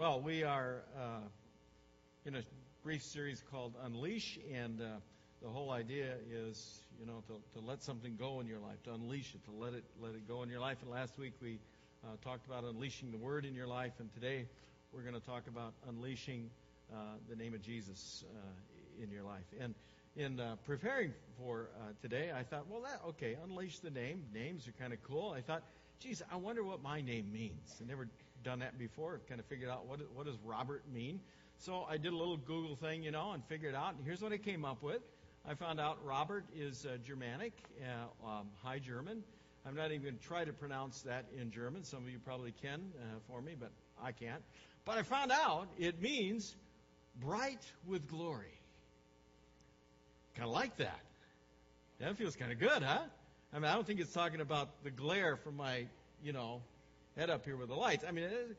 Well, we are uh, in a brief series called Unleash, and uh, the whole idea is, you know, to, to let something go in your life, to unleash it, to let it let it go in your life. And last week we uh, talked about unleashing the Word in your life, and today we're going to talk about unleashing uh, the name of Jesus uh, in your life. And in uh, preparing for uh, today, I thought, well, that okay, unleash the name. Names are kind of cool. I thought, geez, I wonder what my name means. I never done that before. Kind of figured out what what does Robert mean. So I did a little Google thing, you know, and figured out. And here's what I came up with. I found out Robert is uh, Germanic, uh, um, High German. I'm not even going to try to pronounce that in German. Some of you probably can uh, for me, but I can't. But I found out it means bright with glory. Kind of like that. That feels kind of good, huh? I mean, I don't think it's talking about the glare from my, you know, head up here with the lights. I mean, it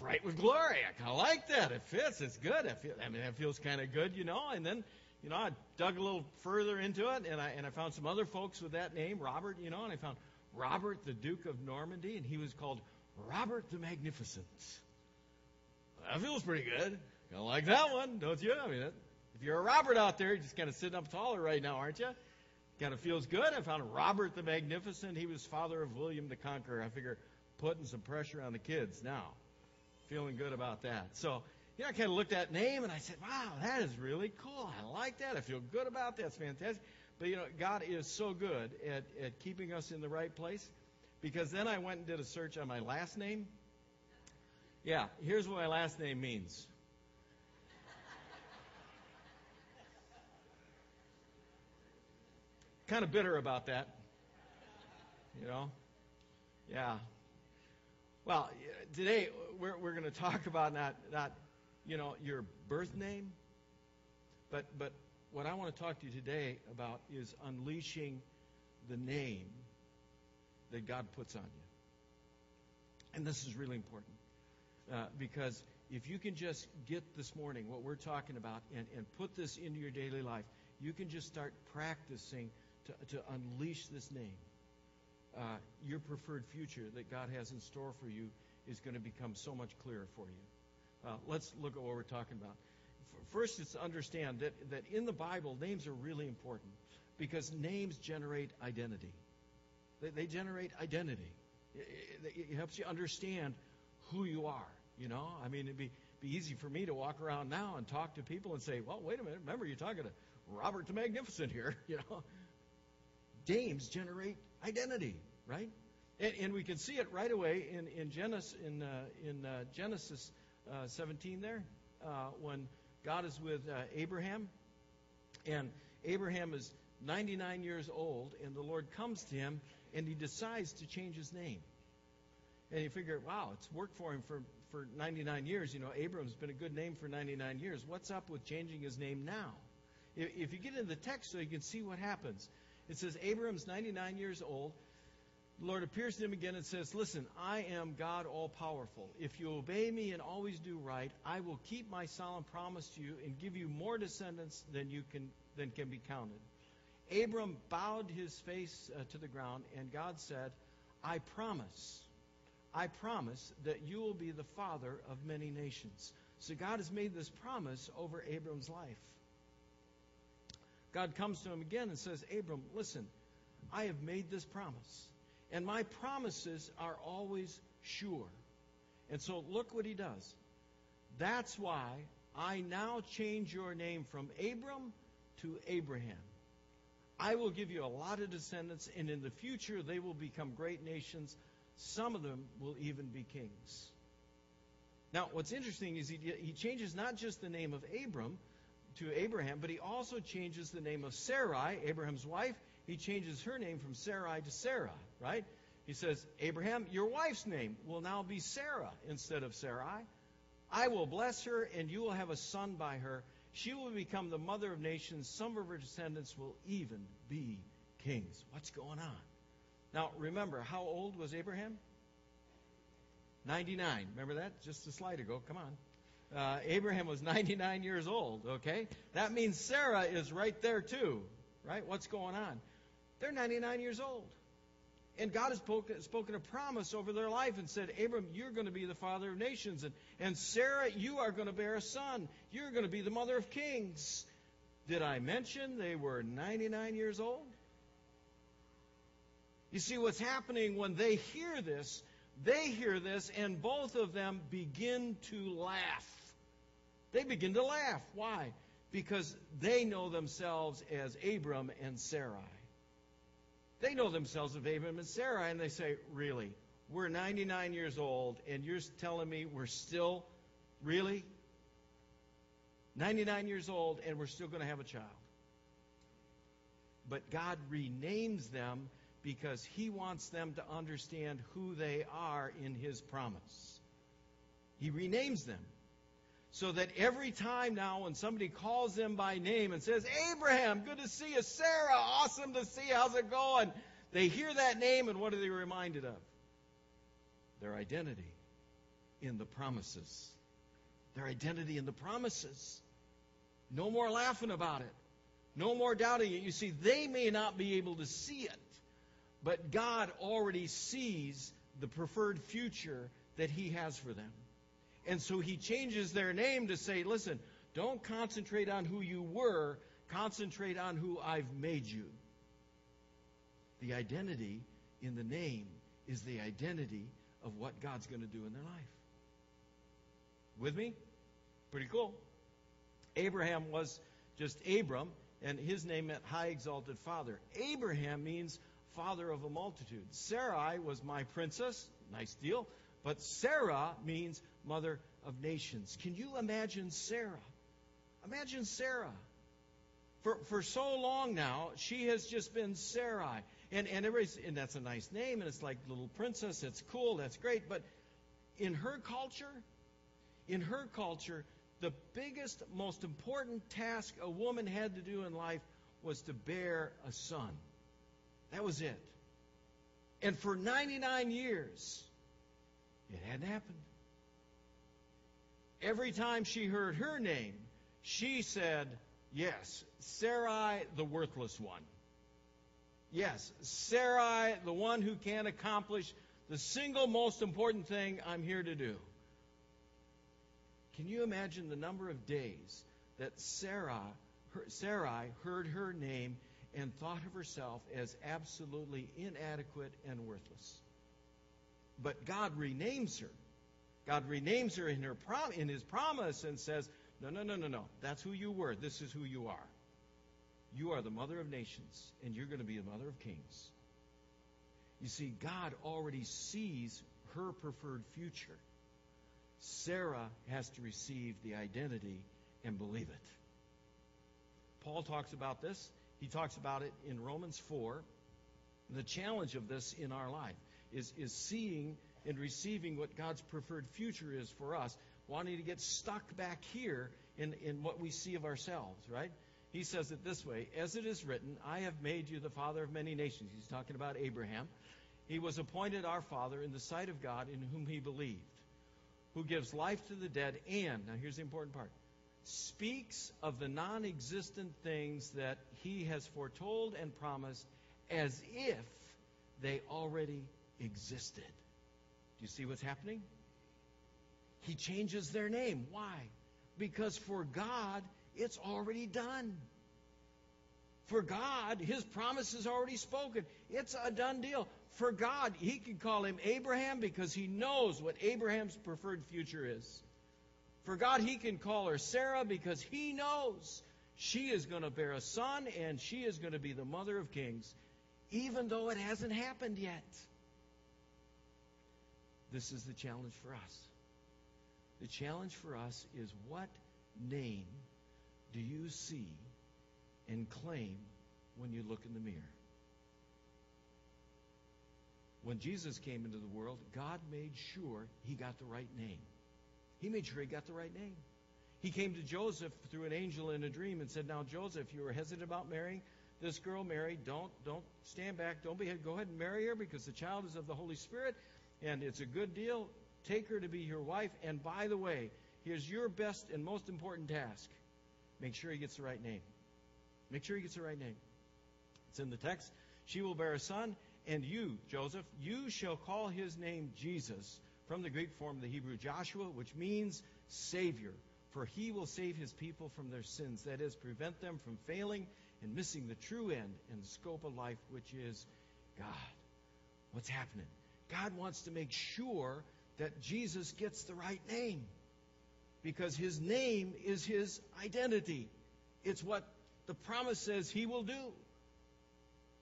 bright with glory. I kind of like that. It fits. It's good. I, feel, I mean, it feels kind of good, you know. And then, you know, I dug a little further into it, and I and I found some other folks with that name, Robert, you know, and I found Robert, the Duke of Normandy, and he was called Robert the Magnificent. That feels pretty good. Kind of like that one, don't you? I mean, if you're a Robert out there, you're just kind of sitting up taller right now, aren't you? Kind of feels good. I found Robert the Magnificent. He was father of William the Conqueror. I figure putting some pressure on the kids now. Feeling good about that. So, you know, I kind of looked at name and I said, wow, that is really cool. I like that. I feel good about that. It's fantastic. But, you know, God is so good at, at keeping us in the right place because then I went and did a search on my last name. Yeah, here's what my last name means. kind of bitter about that. You know? Yeah. Well, today we're, we're going to talk about not, not, you know, your birth name, but, but what I want to talk to you today about is unleashing the name that God puts on you. And this is really important uh, because if you can just get this morning what we're talking about and, and put this into your daily life, you can just start practicing to, to unleash this name uh, your preferred future that God has in store for you is going to become so much clearer for you. Uh, let's look at what we're talking about. First, it's to understand that, that in the Bible, names are really important because names generate identity. They, they generate identity. It, it, it, helps you understand who you are. You know, I mean, it'd be, be easy for me to walk around now and talk to people and say, well, wait a minute, remember, you're talking to Robert the Magnificent here. You know, names generate identity, right? And, and, we can see it right away in, in Genesis, in, uh, in uh, Genesis uh, 17 there, uh, when God is with uh, Abraham, and Abraham is 99 years old, and the Lord comes to him, and he decides to change his name. And you figure, wow, it's worked for him for, for 99 years. You know, Abram's been a good name for 99 years. What's up with changing his name now? If, if you get into the text so you can see what happens. It says Abram's 99 years old. The Lord appears to him again and says, Listen, I am God all powerful. If you obey me and always do right, I will keep my solemn promise to you and give you more descendants than you can than can be counted. Abram bowed his face uh, to the ground, and God said, I promise, I promise that you will be the father of many nations. So God has made this promise over Abram's life. God comes to him again and says, Abram, listen, I have made this promise. And my promises are always sure. And so look what he does. That's why I now change your name from Abram to Abraham. I will give you a lot of descendants, and in the future they will become great nations. Some of them will even be kings. Now, what's interesting is he, he changes not just the name of Abram, to Abraham, but he also changes the name of Sarai, Abraham's wife. He changes her name from Sarai to Sarah, right? He says, Abraham, your wife's name will now be Sarah instead of Sarai. I will bless her, and you will have a son by her. She will become the mother of nations. Some of her descendants will even be kings. What's going on? Now, remember, how old was Abraham? 99. Remember that? Just a slide ago. Come on uh, Abraham was 99 years old, okay? That means Sarah is right there too, right? What's going on? They're 99 years old. And God has spoken, spoken a promise over their life and said, Abram, you're going to be the father of nations. And, and Sarah, you are going to bear a son. You're going to be the mother of kings. Did I mention they were 99 years old? You see, what's happening when they hear this, they hear this, and both of them begin to laugh. They begin to laugh. Why? Because they know themselves as Abram and Sarai. They know themselves as Abram and Sarai, and they say, Really? We're 99 years old, and you're telling me we're still, really? 99 years old, and we're still going to have a child. But God renames them because He wants them to understand who they are in His promise. He renames them. So that every time now when somebody calls them by name and says, Abraham, good to see you. Sarah, awesome to see you. How's it going? They hear that name and what are they reminded of? Their identity in the promises. Their identity in the promises. No more laughing about it. No more doubting it. You see, they may not be able to see it, but God already sees the preferred future that He has for them. And so He changes their name to say, listen, don't concentrate on who you were, concentrate on who I've made you. The identity in the name is the identity of what God's going to do in their life. With me? Pretty cool. Abraham was just Abram, and his name meant high exalted father. Abraham means father of a multitude. Sarai was my princess. Nice deal. But Sarah means mother of nations. Can you imagine Sarah? Imagine Sarah. For, for so long now, she has just been Sarai. And, and, and that's a nice name, and it's like little princess. It's cool. That's great. But in her culture, in her culture, the biggest, most important task a woman had to do in life was to bear a son. That was it. And for 99 years, it hadn't happened. Every time she heard her name, she said, Yes, Sarai, the worthless one. Yes, Sarai, the one who can't accomplish the single most important thing I'm here to do. Can you imagine the number of days that Sarah, her, Sarai heard her name and thought of herself as absolutely inadequate and worthless? But God renames her. God renames her in, her prom- in His promise and says, No, no, no, no, no. That's who you were. This is who you are. You are the mother of nations, and you're going to be the mother of kings. You see, God already sees her preferred future. Sarah has to receive the identity and believe it. Paul talks about this. He talks about it in Romans 4. The challenge of this in our life is, is seeing and receiving what God's preferred future is for us, wanting to get stuck back here in, in what we see of ourselves, right? He says it this way As it is written, I have made you the father of many nations. He's talking about Abraham. He was appointed our father in the sight of God in whom he believed who gives life to the dead, and, now here's the important part, speaks of the non existent things that he has foretold and promised as if they already existed. Do you see what's happening? He changes their name. Why? Because for God, it's already done. For God, His promise is already spoken. It's a done deal for God, he can call him Abraham because he knows what Abraham's preferred future is. For God, he can call her Sarah because he knows she is going to bear a son and she is going to be the mother of kings, even though it hasn't happened yet. This is the challenge for us. The challenge for us is what name do you see and claim when you look in the mirror? When Jesus came into the world, God made sure he got the right name. He made sure he got the right name. He came to Joseph through an angel in a dream and said, Now, Joseph, you were hesitant about marrying this girl, Mary. Don't, don't stand back. Don't be, go ahead and marry her because the child is of the Holy Spirit and it's a good deal. Take her to be your wife. And by the way, here's your best and most important task make sure he gets the right name. Make sure he gets the right name. It's in the text. She will bear a son, and you, Joseph, you shall call his name Jesus, from the Greek form of the Hebrew Joshua, which means Savior. For he will save his people from their sins, that is, prevent them from failing and missing the true end and scope of life, which is God. What's happening? God wants to make sure that Jesus gets the right name because his name is his identity. It's what the promise says he will do.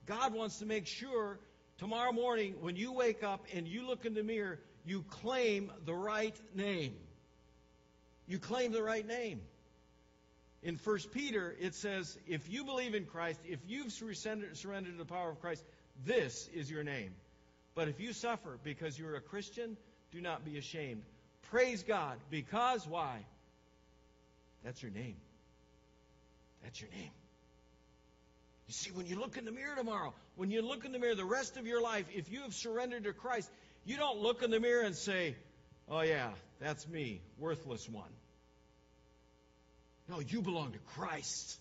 God wants to make sure tomorrow morning when you wake up and you look in the mirror, you claim the right name. You claim the right name. In 1 Peter, it says, if you believe in Christ, if you've surrendered, to the power of Christ, this is your name. But if you suffer because you're a Christian, do not be ashamed. Praise God. Because why? That's your name. That's your name. You see, when you look in the mirror tomorrow, when you look in the mirror the rest of your life, if you have surrendered to Christ, you don't look in the mirror and say, Oh, yeah, that's me, worthless one. No, you belong to Christ.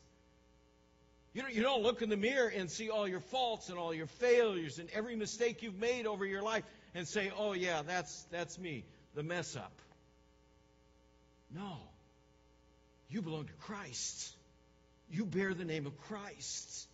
You don't, you don't look in the mirror and see all your faults and all your failures and every mistake you've made over your life and say, oh, yeah, that's, that's me, the mess up. No. You belong to Christ. You bear the name of Christ.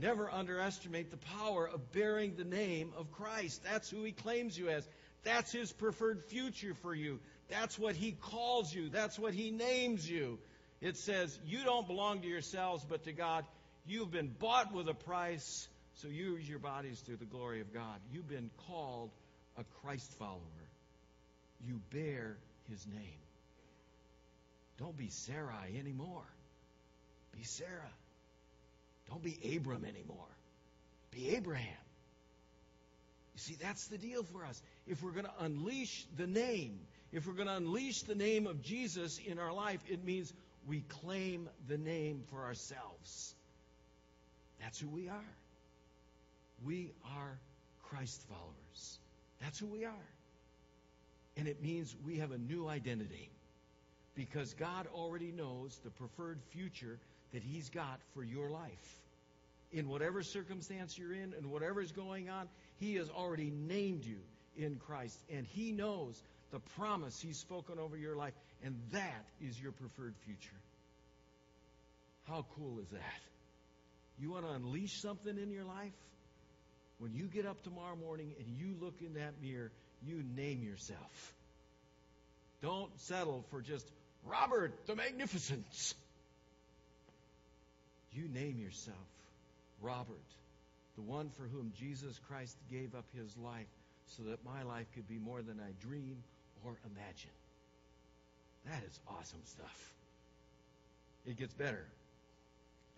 Never underestimate the power of bearing the name of Christ. That's who he claims you as. That's his preferred future for you. That's what he calls you. That's what he names you. It says, You don't belong to yourselves, but to God. You've been bought with a price, so use your bodies to the glory of God. You've been called a Christ follower. You bear his name. Don't be Sarai anymore. Be Sarah. Don't be Abram anymore. Be Abraham. You see, that's the deal for us. If we're going to unleash the name, if we're going to unleash the name of Jesus in our life, it means we claim the name for ourselves. That's who we are. We are Christ followers. That's who we are. And it means we have a new identity because God already knows the preferred future that He's got for your life. In whatever circumstance you're in and whatever is going on, He has already named you in Christ. And He knows the promise He's spoken over your life. And that is your preferred future. How cool is that? You want to unleash something in your life? When you get up tomorrow morning and you look in that mirror, you name yourself. Don't settle for just Robert the Magnificent. You name yourself Robert, the one for whom Jesus Christ gave up his life so that my life could be more than I dream or imagine. That is awesome stuff. It gets better.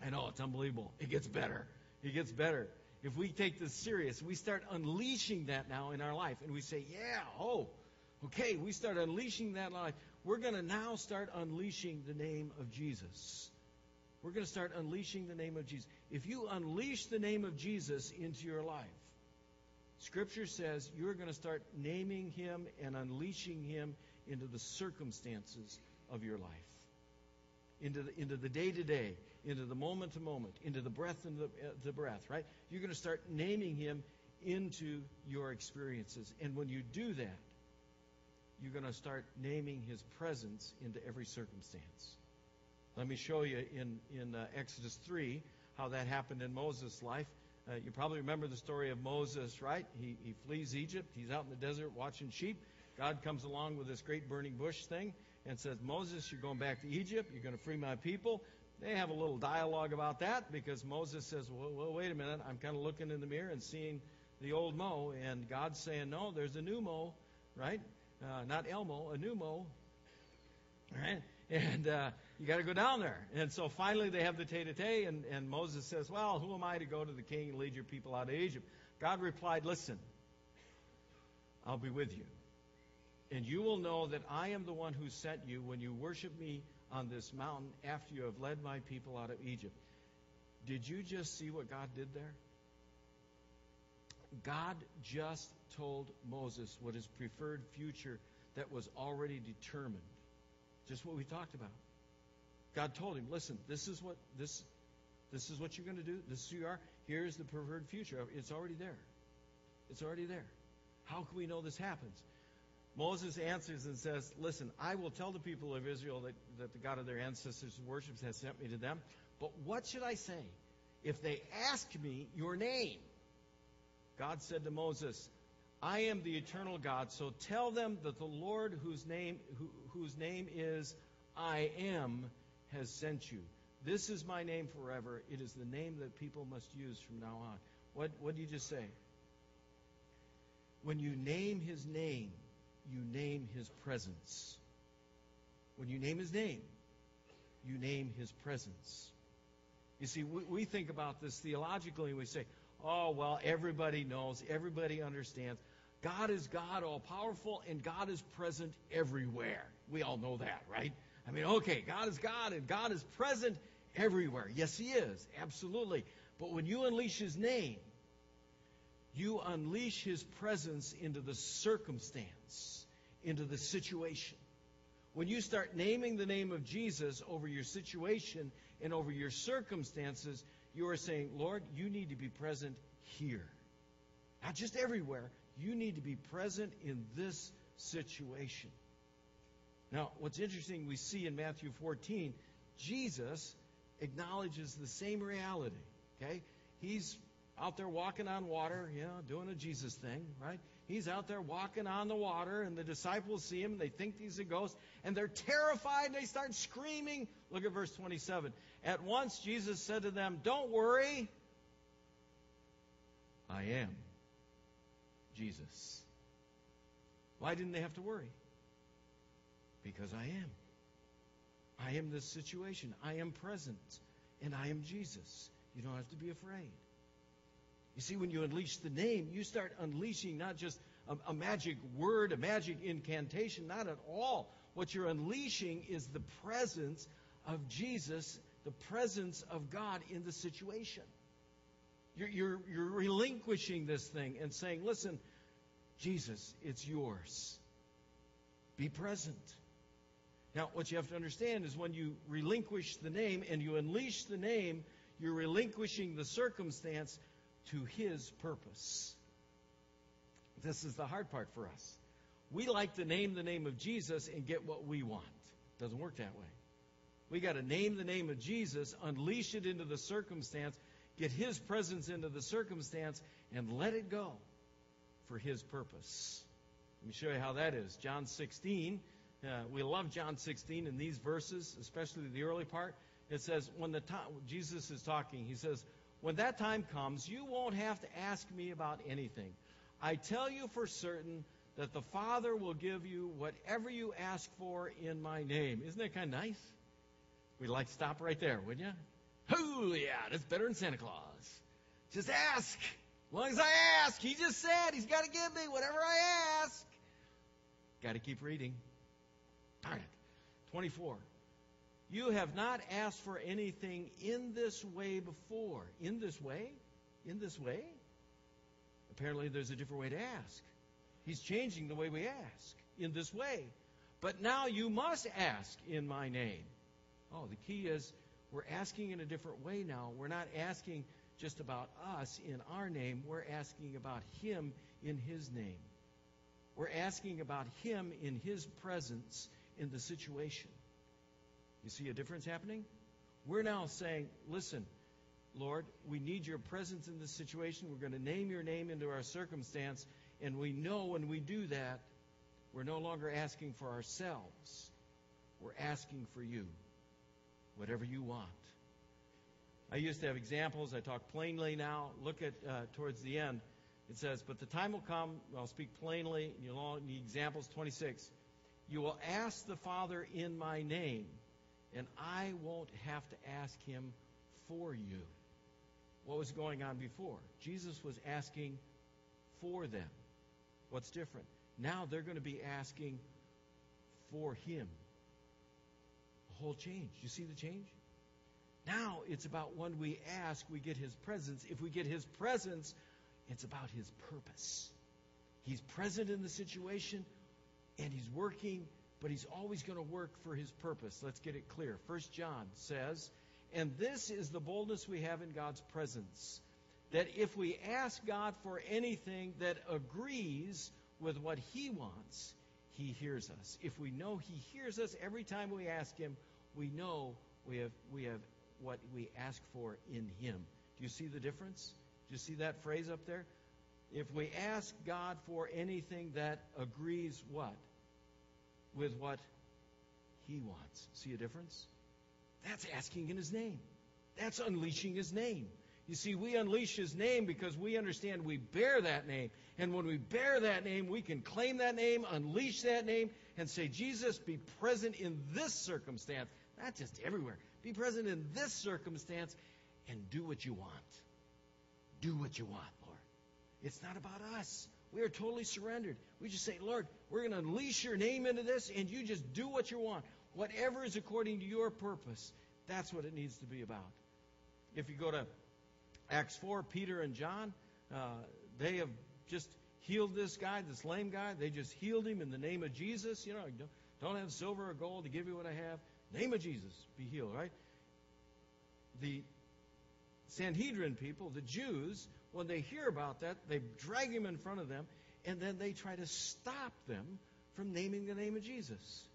I know, it's unbelievable. It gets better. It gets better. If we take this serious, we start unleashing that now in our life, and we say, yeah, oh, okay, we start unleashing that life. We're going to now start unleashing the name of Jesus. We're going to start unleashing the name of Jesus. If you unleash the name of Jesus into your life, Scripture says you're going to start naming him and unleashing him into the circumstances of your life, into the, into the day-to-day, into the moment-to-moment, into the breath and the, uh, the breath, right? You're going to start naming him into your experiences. And when you do that, you're going to start naming his presence into every circumstance. Let me show you in, in uh, Exodus 3 how that happened in Moses' life. Uh, you probably remember the story of Moses, right? He, he flees Egypt. He's out in the desert watching sheep. God comes along with this great burning bush thing and says, Moses, you're going back to Egypt. You're going to free my people. They have a little dialogue about that because Moses says, well, well wait a minute. I'm kind of looking in the mirror and seeing the old Mo. And God's saying, no, there's a new Mo, right? Uh, not Elmo, a new Mo. Right? And uh, you got to go down there. And so finally they have the tete-a-tete, and, and Moses says, well, who am I to go to the king and lead your people out of Egypt? God replied, listen, I'll be with you. And you will know that I am the one who sent you when you worship me on this mountain after you have led my people out of Egypt. Did you just see what God did there? God just told Moses what his preferred future that was already determined. Just what we talked about. God told him, listen, this is what this this is what you're going to do. This is who you are. here's the preferred future. It's already there. It's already there. How can we know this happens? Moses answers and says, Listen, I will tell the people of Israel that, that the God of their ancestors worships has sent me to them. But what should I say? If they ask me your name, God said to Moses, I am the eternal God, so tell them that the Lord whose name, who, whose name is I am has sent you. This is my name forever. It is the name that people must use from now on. What, what did you just say? When you name his name, you name his presence. When you name his name, you name his presence. You see, we, we think about this theologically and we say, oh, well, everybody knows, everybody understands. God is God, all powerful, and God is present everywhere. We all know that, right? I mean, okay, God is God, and God is present everywhere. Yes, He is, absolutely. But when you unleash His name, you unleash His presence into the circumstance, into the situation. When you start naming the name of Jesus over your situation and over your circumstances, you are saying, Lord, you need to be present here. Not just everywhere, you need to be present in this situation. Now, what's interesting, we see in Matthew 14, Jesus acknowledges the same reality. Okay? He's out there walking on water, you know, doing a Jesus thing, right? He's out there walking on the water, and the disciples see him. They think he's a ghost, and they're terrified. And they start screaming. Look at verse 27. At once, Jesus said to them, Don't worry. I am Jesus. Why didn't they have to worry? Because I am. I am this situation. I am present. And I am Jesus. You don't have to be afraid. You see, when you unleash the name, you start unleashing not just a, a, magic word, a magic incantation, not at all. What you're unleashing is the presence of Jesus, the presence of God in the situation. You're, you're, you're relinquishing this thing and saying, listen, Jesus, it's yours. Be present. Now, what you have to understand is when you relinquish the name and you unleash the name, you're relinquishing the circumstance to His purpose. This is the hard part for us. We like to name the name of Jesus and get what we want. Doesn't work that way. We got to name the name of Jesus, unleash it into the circumstance, get His presence into the circumstance, and let it go for His purpose. Let me show you how that is. John 16. Uh, we love John 16 in these verses, especially the early part. It says, when the time, Jesus is talking, he says, when that time comes, you won't have to ask me about anything. I tell you for certain that the Father will give you whatever you ask for in my name. Isn't that kind of nice? We'd like to stop right there, wouldn't you? Oh, yeah, that's better than Santa Claus. Just ask. As long as I ask, he just said he's got to give me whatever I ask. Got to keep reading. Darn it. 24. You have not asked for anything in this way before. In this way? In this way? Apparently, there's a different way to ask. He's changing the way we ask in this way. But now you must ask in my name. Oh, the key is we're asking in a different way now. We're not asking just about us in our name, we're asking about Him in His name. We're asking about Him in His presence in the situation. You see a difference happening? We're now saying, listen, Lord, we need your presence in this situation. We're going to name your name into our circumstance. And we know when we do that, we're no longer asking for ourselves. We're asking for you. Whatever you want. I used to have examples. I talk plainly now. Look at uh, towards the end. It says, But the time will come, I'll speak plainly. You'll need examples 26. You will ask the Father in my name, and I won't have to ask him for you. What was going on before? Jesus was asking for them. What's different? Now they're going to be asking for him. A whole change. You see the change? Now it's about when we ask, we get his presence. If we get his presence, it's about his purpose. He's present in the situation and he's working, but he's always going to work for his purpose. Let's get it clear. First John says, and this is the boldness we have in God's presence, that if we ask God for anything that agrees with what He wants, He hears us. If we know He hears us every time we ask Him, we know we have, we have what we ask for in Him. Do you see the difference? Do you see that phrase up there? If we ask God for anything that agrees what? With what He wants. See a difference? That's asking in His name. That's unleashing His name. You see, we unleash His name because we understand we bear that name. And when we bear that name, we can claim that name, unleash that name, and say, Jesus, be present in this circumstance. Not just everywhere. Be present in this circumstance and do what you want. Do what you want, Lord. It's not about us. We are totally surrendered. We just say, Lord, we're going to unleash your name into this, and you just do what you want. Whatever is according to your purpose, that's what it needs to be about. If you go to Acts 4, Peter and John, uh, they have just healed this guy, this lame guy. They just healed him in the name of Jesus. You know, don't have silver or gold to give you what I have. Name of Jesus, be healed, right? The Sanhedrin people, the Jews, when they hear about that, they drag him in front of them, and then they try to stop them from naming the name of Jesus.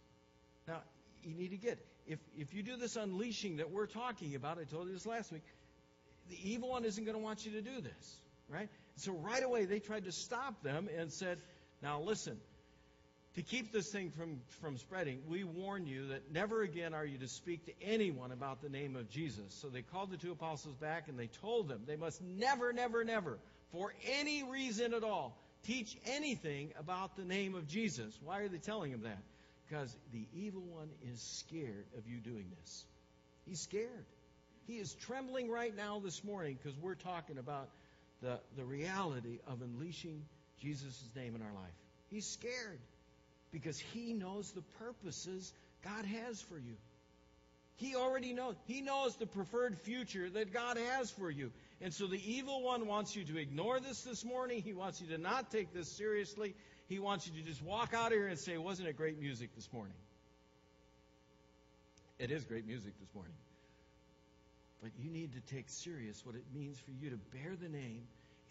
Now, you need to get if if you do this unleashing that we're talking about, I told you this last week, the evil one isn't going to want you to do this, right? So right away they tried to stop them and said, "Now listen, to keep this thing from, from spreading, we warn you that never again are you to speak to anyone about the name of Jesus. So they called the two apostles back and they told them they must never, never, never, for any reason at all, teach anything about the name of Jesus. Why are they telling them that? Because the evil one is scared of you doing this. He's scared. He is trembling right now this morning because we're talking about the, the reality of unleashing Jesus' name in our life. He's scared because he knows the purposes God has for you. He already knows. He knows the preferred future that God has for you. And so the evil one wants you to ignore this this morning. He wants you to not take this seriously. He wants you to just walk out of here and say, Wasn't it great music this morning? It is great music this morning. But you need to take serious what it means for you to bear the name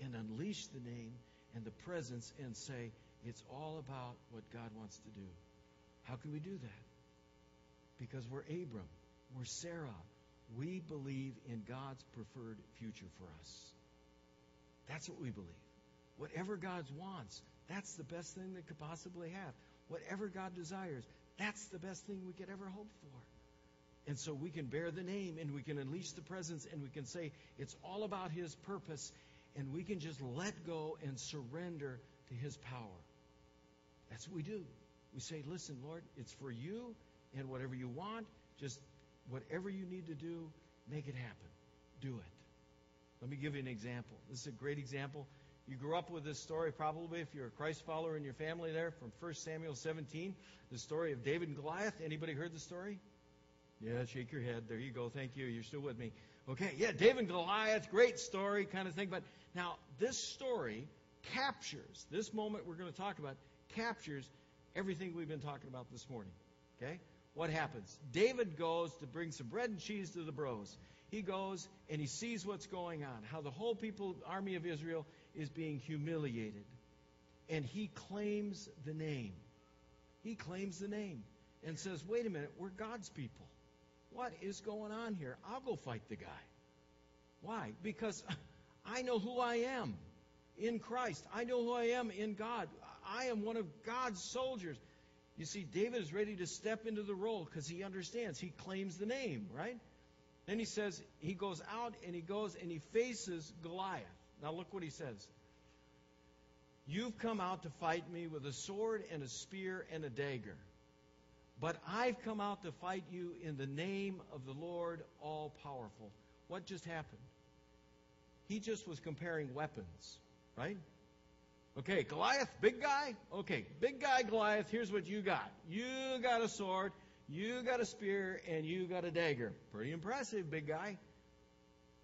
and unleash the name and the presence and say, it's all about what God wants to do. How can we do that? Because we're Abram, we're Sarah. We believe in God's preferred future for us. That's what we believe. Whatever God wants, that's the best thing that could possibly have. Whatever God desires, that's the best thing we could ever hope for. And so we can bear the name and we can unleash the presence and we can say it's all about His purpose and we can just let go and surrender to His power. That's what we do. We say, listen, Lord, it's for you, and whatever you want, just whatever you need to do, make it happen. Do it. Let me give you an example. This is a great example. You grew up with this story probably if you're a Christ follower in your family there from 1 Samuel 17, the story of David and Goliath. Anybody heard the story? Yeah, shake your head. There you go. Thank you. You're still with me. Okay, yeah, David and Goliath, great story kind of thing. But now this story captures this moment we're going to talk about captures everything we've been talking about this morning. Okay? What happens? David goes to bring some bread and cheese to the bros. He goes and he sees what's going on, how the whole people, army of Israel, is being humiliated. And he claims the name. He claims the name and says, wait a minute, we're God's people. What is going on here? I'll go fight the guy. Why? Because I know who I am in Christ. I know who I am in God. I am one of God's soldiers. You see, David is ready to step into the role because he understands. He claims the name, right? Then he says, he goes out and he goes and he faces Goliath. Now look what he says. You've come out to fight me with a sword and a spear and a dagger. But I've come out to fight you in the name of the Lord all powerful. What just happened? He just was comparing weapons, right? Okay, Goliath, big guy? Okay, big guy Goliath, here's what you got. You got a sword, you got a spear, and you got a dagger. Pretty impressive, big guy.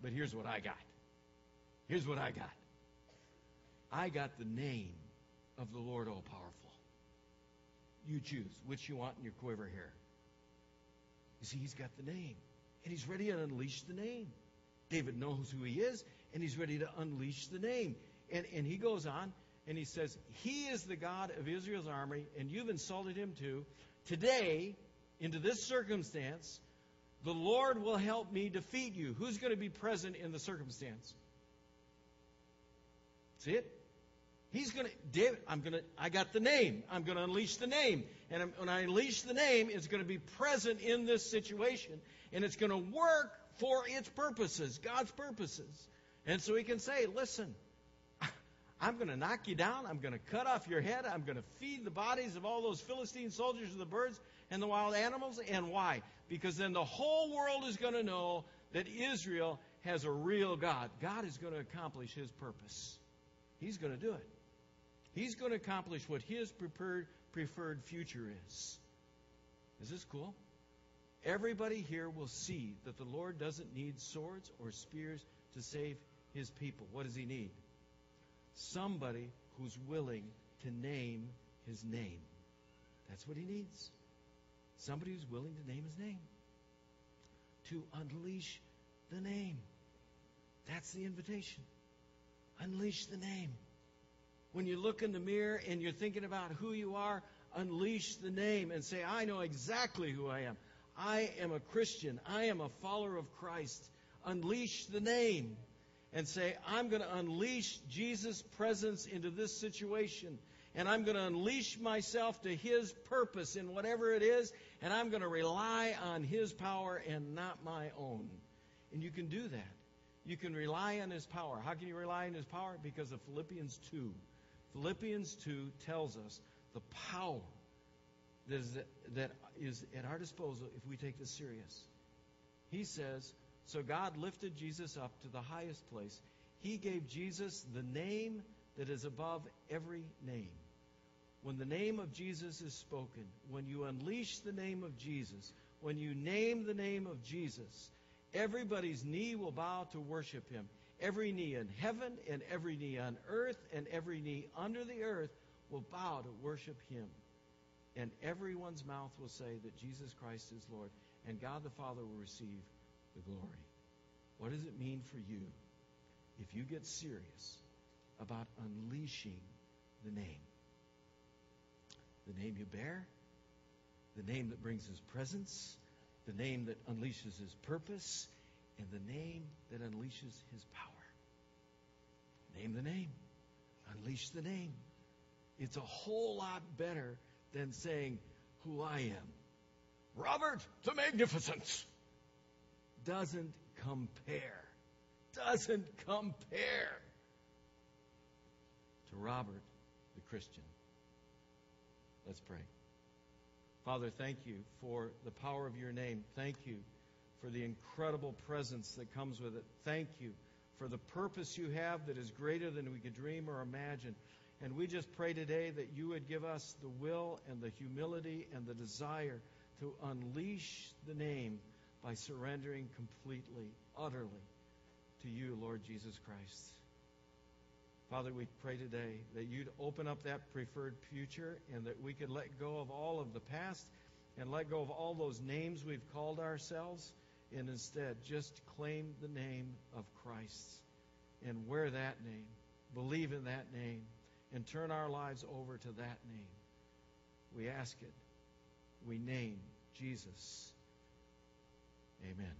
But here's what I got. Here's what I got. I got the name of the Lord all powerful. You choose which you want in your quiver here. You see, he's got the name, and he's ready to unleash the name. David knows who he is, and he's ready to unleash the name. And, and he goes on and he says, He is the God of Israel's army, and you've insulted him too. Today, into this circumstance, the Lord will help me defeat you. Who's going to be present in the circumstance? See it? He's going to, David, I'm going to, I got the name. I'm going to unleash the name. And I'm, when I unleash the name, it's going to be present in this situation. And it's going to work for its purposes, God's purposes. And so he can say, listen, I'm going to knock you down. I'm going to cut off your head. I'm going to feed the bodies of all those Philistine soldiers and the birds and the wild animals. And why? Because then the whole world is going to know that Israel has a real God. God is going to accomplish his purpose. He's going to do it. He's going to accomplish what his preferred, preferred future is. Is this cool? Everybody here will see that the Lord doesn't need swords or spears to save his people. What does he need? Somebody who's willing to name his name. That's what he needs. Somebody who's willing to name his name. To unleash the name. That's the invitation. Unleash the name. When you look in the mirror and you're thinking about who you are, unleash the name and say, I know exactly who I am. I am a Christian. I am a follower of Christ. Unleash the name and say, I'm going to unleash Jesus' presence into this situation. And I'm going to unleash myself to His purpose in whatever it is. And I'm going to rely on His power and not my own. And you can do that. You can rely on His power. How can you rely on His power? Because of Philippians 2. Philippians 2 tells us the power that is, at our disposal if we take this serious. He says, So God lifted Jesus up to the highest place. He gave Jesus the name that is above every name. When the name of Jesus is spoken, when you unleash the name of Jesus, when you name the name of Jesus, everybody's knee will bow to worship him. Every knee in heaven and every knee on earth and every knee under the earth will bow to worship him. And everyone's mouth will say that Jesus Christ is Lord, and God the Father will receive the glory. What does it mean for you if you get serious about unleashing the name? The name you bear, the name that brings his presence, the name that unleashes his purpose, and the name that unleashes his power. Name the name. Unleash the name. It's a whole lot better than saying who I am. Robert the Magnificent doesn't compare. Doesn't compare to Robert the Christian. Let's pray. Father, thank you for the power of your name. Thank you for the incredible presence that comes with it. Thank you for the purpose you have that is greater than we could dream or imagine. And we just pray today that you would give us the will and the humility and the desire to unleash the name by surrendering completely, utterly to you, Lord Jesus Christ. Father, we pray today that you'd open up that preferred future and that we could let go of all of the past and let go of all those names we've called ourselves and instead just claim the name of Christ and wear that name, believe in that name, and turn our lives over to that name. We ask it. We name Jesus. Amen.